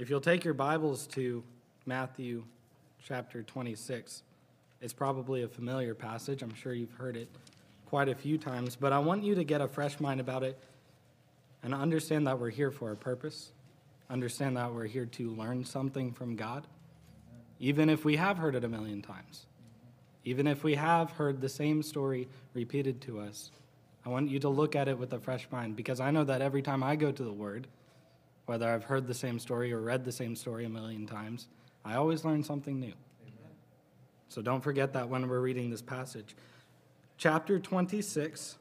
If you'll take your Bibles to Matthew chapter 26, it's probably a familiar passage. I'm sure you've heard it quite a few times, but I want you to get a fresh mind about it and understand that we're here for a purpose. Understand that we're here to learn something from God, even if we have heard it a million times. Even if we have heard the same story repeated to us, I want you to look at it with a fresh mind because I know that every time I go to the Word, whether I've heard the same story or read the same story a million times, I always learn something new. So don't forget that when we're reading this passage. Chapter 26,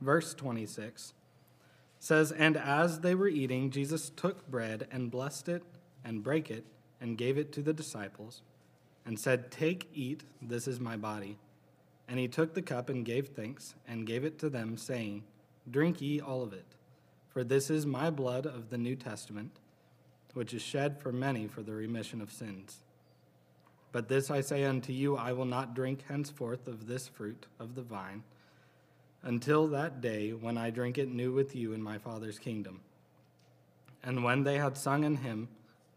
verse 26 says, And as they were eating, Jesus took bread and blessed it and brake it and gave it to the disciples and said, Take, eat, this is my body. And he took the cup and gave thanks and gave it to them, saying, Drink ye all of it. For this is my blood of the New Testament, which is shed for many for the remission of sins. But this I say unto you I will not drink henceforth of this fruit of the vine until that day when I drink it new with you in my Father's kingdom. And when they had sung an hymn,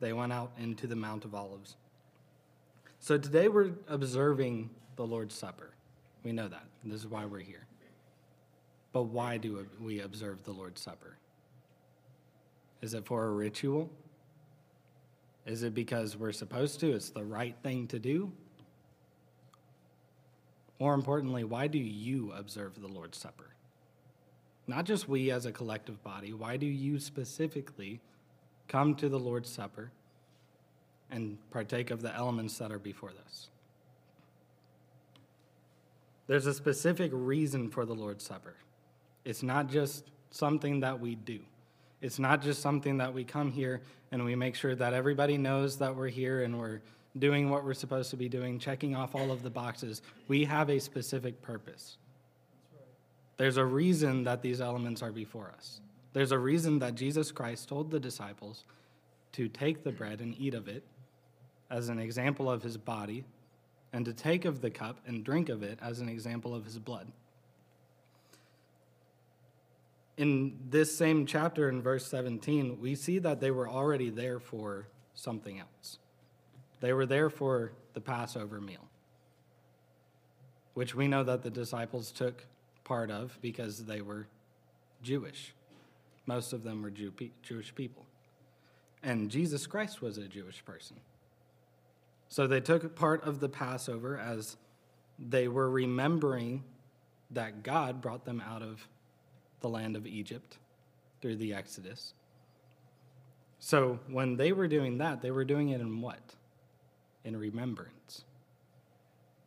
they went out into the Mount of Olives. So today we're observing the Lord's Supper. We know that. This is why we're here. But why do we observe the Lord's Supper? Is it for a ritual? Is it because we're supposed to? It's the right thing to do? More importantly, why do you observe the Lord's Supper? Not just we as a collective body, why do you specifically come to the Lord's Supper and partake of the elements that are before us? There's a specific reason for the Lord's Supper. It's not just something that we do. It's not just something that we come here and we make sure that everybody knows that we're here and we're doing what we're supposed to be doing, checking off all of the boxes. We have a specific purpose. There's a reason that these elements are before us. There's a reason that Jesus Christ told the disciples to take the bread and eat of it as an example of his body, and to take of the cup and drink of it as an example of his blood in this same chapter in verse 17, we see that they were already there for something else. They were there for the Passover meal, which we know that the disciples took part of because they were Jewish. Most of them were Jew, Jewish people. And Jesus Christ was a Jewish person. So they took part of the Passover as they were remembering that God brought them out of the land of Egypt through the Exodus. So when they were doing that, they were doing it in what? In remembrance.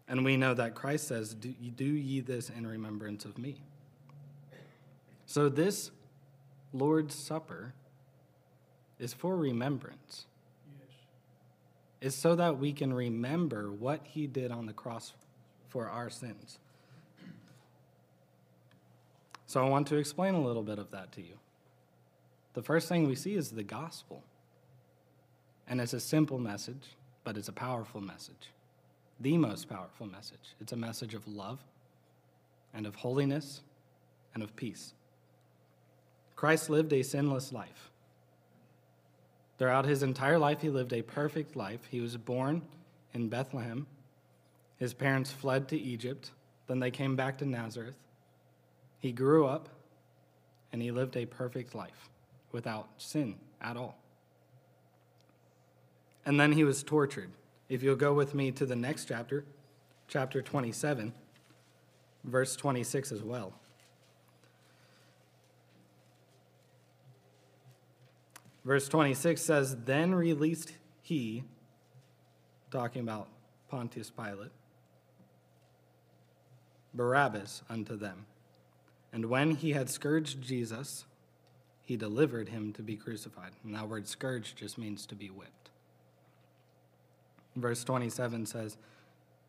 And we know that Christ says, Do, do ye this in remembrance of me. So this Lord's Supper is for remembrance. Yes. It's so that we can remember what he did on the cross for our sins. So I want to explain a little bit of that to you. The first thing we see is the gospel. And it's a simple message, but it's a powerful message. The most powerful message. It's a message of love and of holiness and of peace. Christ lived a sinless life. Throughout his entire life, he lived a perfect life. He was born in Bethlehem. His parents fled to Egypt. Then they came back to Nazareth. He grew up and he lived a perfect life without sin at all. And then he was tortured. If you'll go with me to the next chapter, chapter 27, verse 26 as well. Verse 26 says, Then released he, talking about Pontius Pilate, Barabbas unto them and when he had scourged Jesus, he delivered him to be crucified. And that word scourge just means to be whipped. Verse 27 says,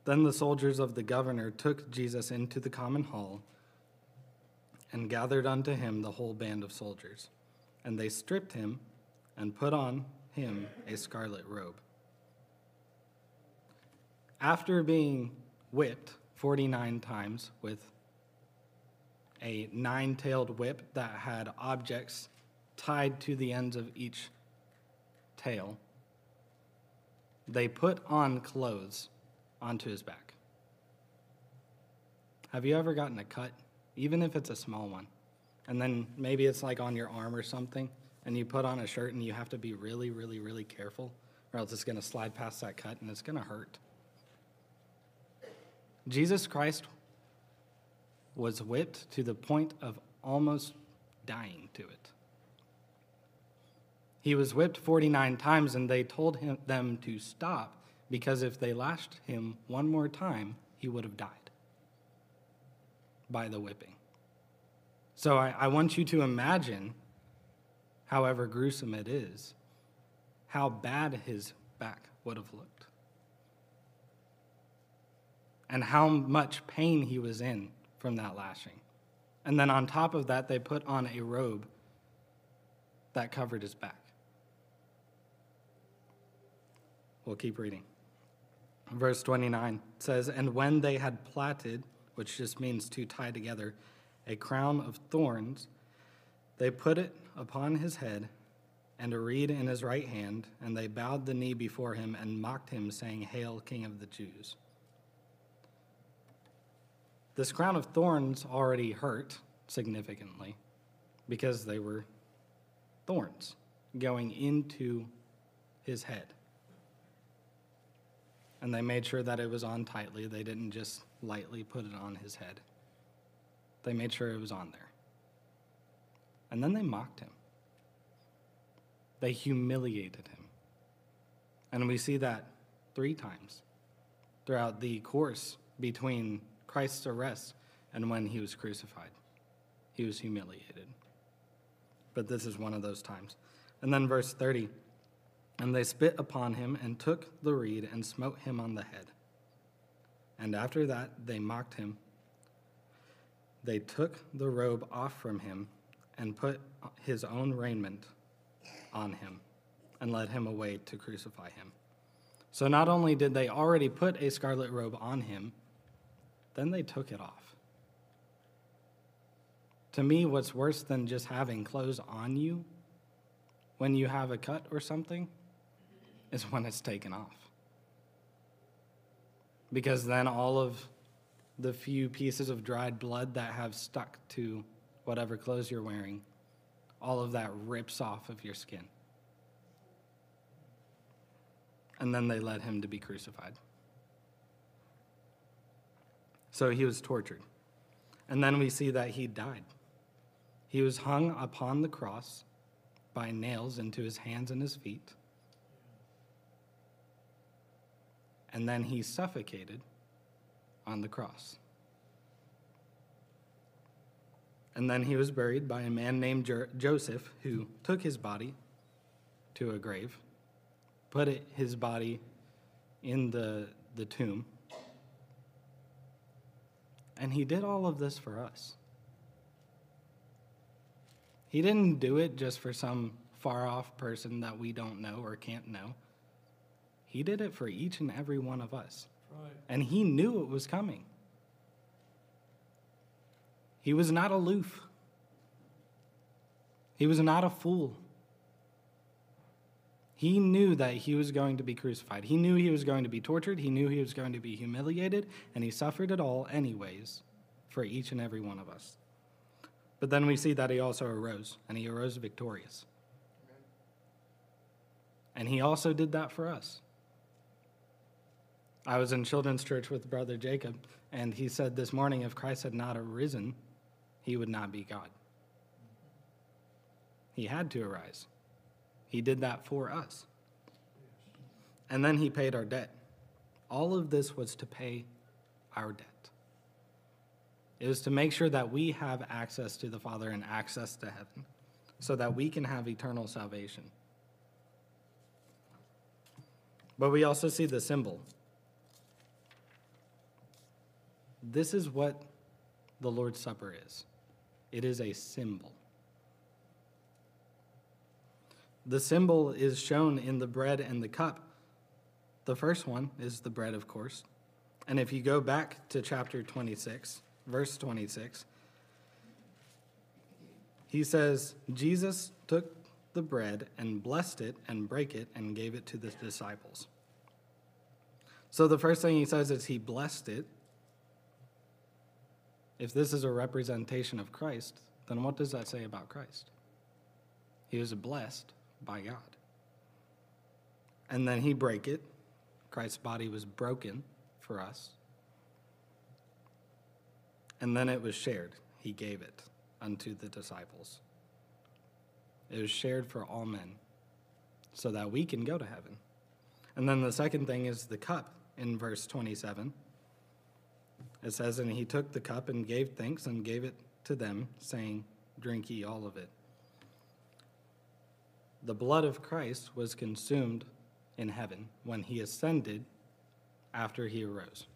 Then the soldiers of the governor took Jesus into the common hall and gathered unto him the whole band of soldiers. And they stripped him and put on him a scarlet robe. After being whipped 49 times with a nine tailed whip that had objects tied to the ends of each tail, they put on clothes onto his back. Have you ever gotten a cut, even if it's a small one? And then maybe it's like on your arm or something, and you put on a shirt and you have to be really, really, really careful, or else it's going to slide past that cut and it's going to hurt. Jesus Christ was whipped to the point of almost dying to it. He was whipped 49 times, and they told him, them to stop because if they lashed him one more time, he would have died by the whipping. So I, I want you to imagine, however gruesome it is, how bad his back would have looked and how much pain he was in from that lashing. And then on top of that, they put on a robe that covered his back. We'll keep reading. Verse 29 says, And when they had plaited, which just means to tie together, a crown of thorns, they put it upon his head and a reed in his right hand, and they bowed the knee before him and mocked him, saying, Hail, King of the Jews. This crown of thorns already hurt significantly because they were thorns going into his head. And they made sure that it was on tightly. They didn't just lightly put it on his head, they made sure it was on there. And then they mocked him, they humiliated him. And we see that three times throughout the course between Christ's arrest and when he was crucified. He was humiliated. But this is one of those times. And then verse 30 And they spit upon him and took the reed and smote him on the head. And after that they mocked him. They took the robe off from him and put his own raiment on him and led him away to crucify him. So not only did they already put a scarlet robe on him, then they took it off. To me, what's worse than just having clothes on you when you have a cut or something is when it's taken off. Because then all of the few pieces of dried blood that have stuck to whatever clothes you're wearing, all of that rips off of your skin. And then they led him to be crucified. So he was tortured. And then we see that he died. He was hung upon the cross by nails into his hands and his feet. And then he suffocated on the cross. And then he was buried by a man named Joseph who took his body to a grave, put it, his body in the, the tomb, and he did all of this for us. He didn't do it just for some far off person that we don't know or can't know. He did it for each and every one of us. Right. And he knew it was coming. He was not aloof. He was not a fool. He knew that he was going to be crucified. He knew he was going to be tortured. He knew he was going to be humiliated, and he suffered it all, anyways, for each and every one of us. But then we see that he also arose, and he arose victorious. And he also did that for us. I was in children's church with Brother Jacob, and he said this morning if Christ had not arisen, he would not be God. He had to arise. He did that for us. And then he paid our debt. All of this was to pay our debt. It was to make sure that we have access to the Father and access to heaven so that we can have eternal salvation. But we also see the symbol. This is what the Lord's Supper is it is a symbol. The symbol is shown in the bread and the cup. The first one is the bread, of course. And if you go back to chapter 26, verse 26, he says, Jesus took the bread and blessed it and brake it and gave it to the disciples. So the first thing he says is he blessed it. If this is a representation of Christ, then what does that say about Christ? He was blessed by God. And then he break it. Christ's body was broken for us. And then it was shared. He gave it unto the disciples. It was shared for all men so that we can go to heaven. And then the second thing is the cup in verse 27. It says, And he took the cup and gave thanks and gave it to them, saying, Drink ye all of it. The blood of Christ was consumed in heaven when he ascended after he arose.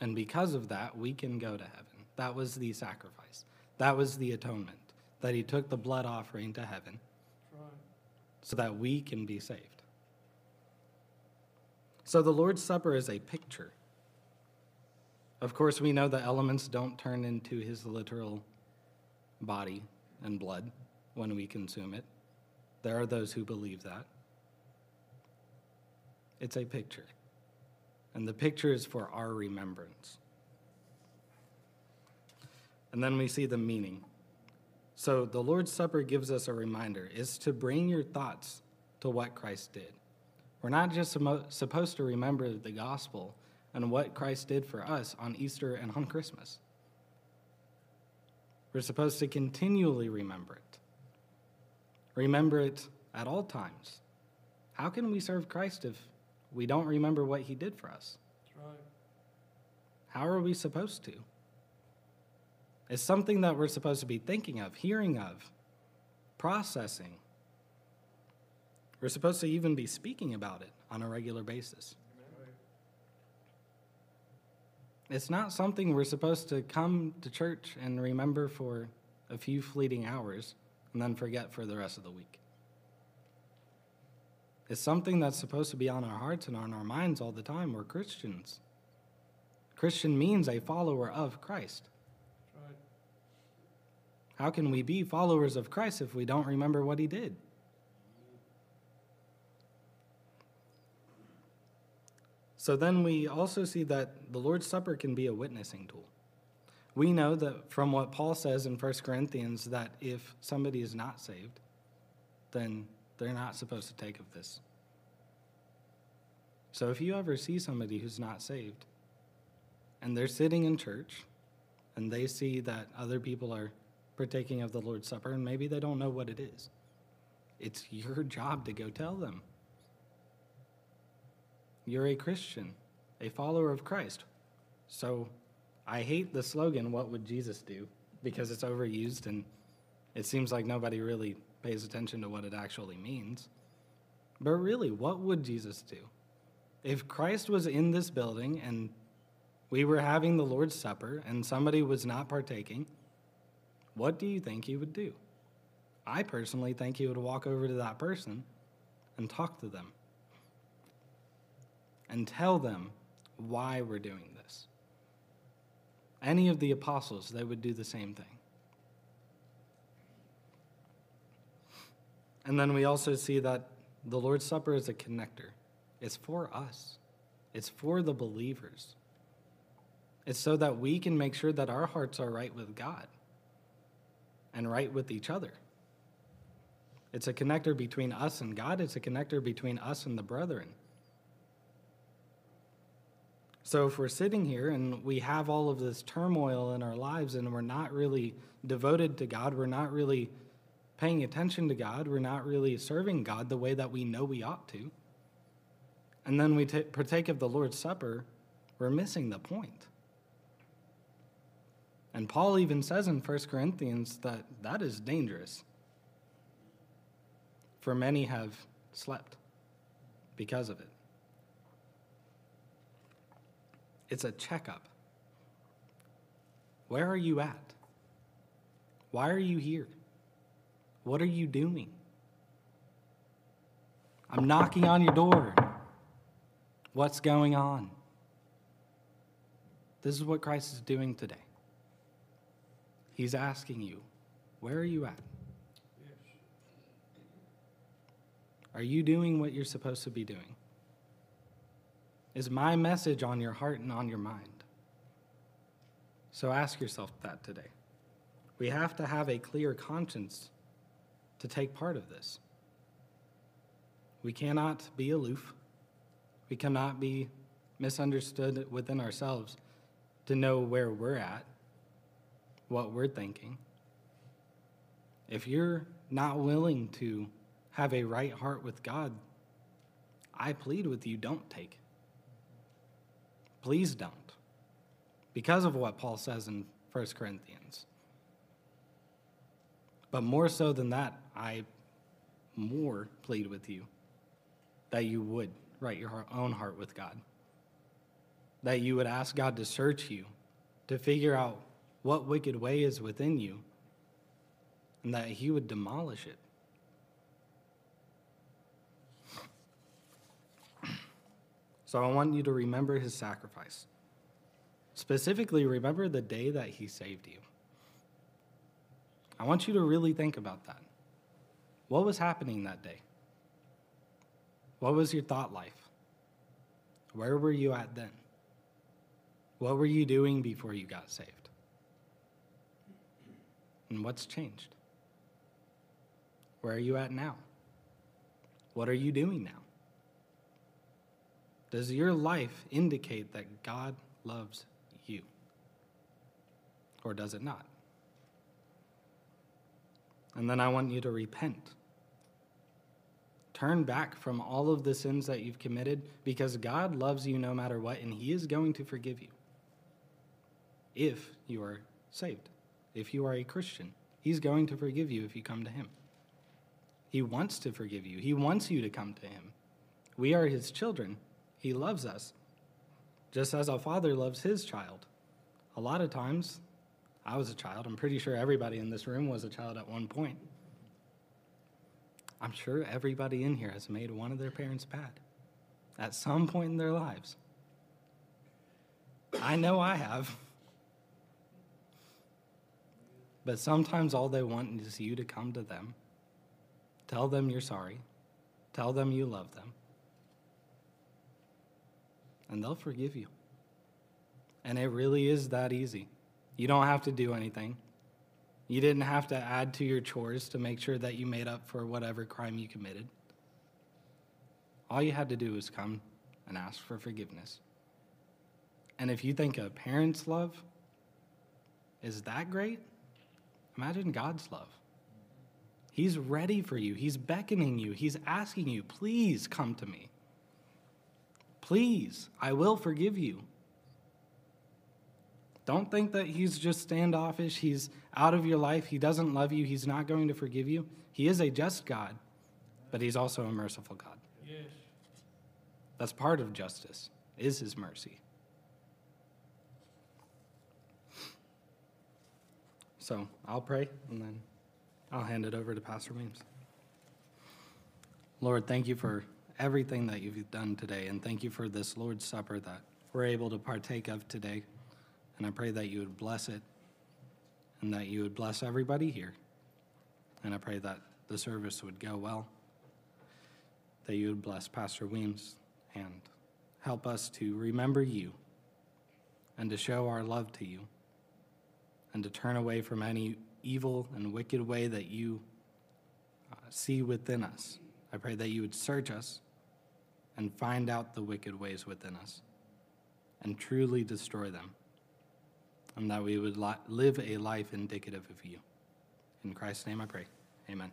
And because of that, we can go to heaven. That was the sacrifice, that was the atonement, that he took the blood offering to heaven so that we can be saved. So the Lord's Supper is a picture. Of course, we know the elements don't turn into his literal body and blood when we consume it. There are those who believe that. It's a picture. And the picture is for our remembrance. And then we see the meaning. So the Lord's Supper gives us a reminder is to bring your thoughts to what Christ did. We're not just supposed to remember the gospel and what Christ did for us on Easter and on Christmas. We're supposed to continually remember it. Remember it at all times. How can we serve Christ if we don't remember what he did for us? Right. How are we supposed to? It's something that we're supposed to be thinking of, hearing of, processing. We're supposed to even be speaking about it on a regular basis. It's not something we're supposed to come to church and remember for a few fleeting hours and then forget for the rest of the week. It's something that's supposed to be on our hearts and on our minds all the time. We're Christians. Christian means a follower of Christ. How can we be followers of Christ if we don't remember what he did? So then we also see that the Lord's Supper can be a witnessing tool. We know that from what Paul says in 1 Corinthians that if somebody is not saved, then they're not supposed to take of this. So if you ever see somebody who's not saved and they're sitting in church and they see that other people are partaking of the Lord's Supper and maybe they don't know what it is, it's your job to go tell them. You're a Christian, a follower of Christ. So I hate the slogan, What would Jesus do? because it's overused and it seems like nobody really pays attention to what it actually means. But really, what would Jesus do? If Christ was in this building and we were having the Lord's Supper and somebody was not partaking, what do you think he would do? I personally think he would walk over to that person and talk to them and tell them why we're doing this. Any of the apostles, they would do the same thing. And then we also see that the Lord's Supper is a connector. It's for us, it's for the believers. It's so that we can make sure that our hearts are right with God and right with each other. It's a connector between us and God, it's a connector between us and the brethren. So if we're sitting here and we have all of this turmoil in our lives and we're not really devoted to God, we're not really paying attention to God, we're not really serving God the way that we know we ought to, and then we t- partake of the Lord's Supper, we're missing the point. And Paul even says in 1 Corinthians that that is dangerous. For many have slept because of it. It's a checkup. Where are you at? Why are you here? What are you doing? I'm knocking on your door. What's going on? This is what Christ is doing today. He's asking you, where are you at? Are you doing what you're supposed to be doing? Is my message on your heart and on your mind? So ask yourself that today. We have to have a clear conscience to take part of this. We cannot be aloof. We cannot be misunderstood within ourselves to know where we're at, what we're thinking. If you're not willing to have a right heart with God, I plead with you don't take. Please don't. Because of what Paul says in 1 Corinthians. But more so than that, I more plead with you that you would right your own heart with God. That you would ask God to search you, to figure out what wicked way is within you, and that He would demolish it. So I want you to remember His sacrifice. Specifically, remember the day that He saved you. I want you to really think about that. What was happening that day? What was your thought life? Where were you at then? What were you doing before you got saved? And what's changed? Where are you at now? What are you doing now? Does your life indicate that God loves you? Or does it not? And then I want you to repent. Turn back from all of the sins that you've committed because God loves you no matter what, and He is going to forgive you if you are saved. If you are a Christian, He's going to forgive you if you come to Him. He wants to forgive you, He wants you to come to Him. We are His children, He loves us, just as a father loves his child. A lot of times, I was a child. I'm pretty sure everybody in this room was a child at one point. I'm sure everybody in here has made one of their parents bad at some point in their lives. I know I have. But sometimes all they want is you to come to them, tell them you're sorry, tell them you love them, and they'll forgive you. And it really is that easy. You don't have to do anything. You didn't have to add to your chores to make sure that you made up for whatever crime you committed. All you had to do was come and ask for forgiveness. And if you think a parent's love is that great, imagine God's love. He's ready for you, He's beckoning you, He's asking you, please come to me. Please, I will forgive you. Don't think that he's just standoffish. He's out of your life. He doesn't love you. He's not going to forgive you. He is a just God, but he's also a merciful God. Yes. That's part of justice, is his mercy. So I'll pray and then I'll hand it over to Pastor Weems. Lord, thank you for everything that you've done today, and thank you for this Lord's Supper that we're able to partake of today. And I pray that you would bless it and that you would bless everybody here. And I pray that the service would go well, that you would bless Pastor Weems and help us to remember you and to show our love to you and to turn away from any evil and wicked way that you uh, see within us. I pray that you would search us and find out the wicked ways within us and truly destroy them and that we would li- live a life indicative of you. In Christ's name I pray. Amen.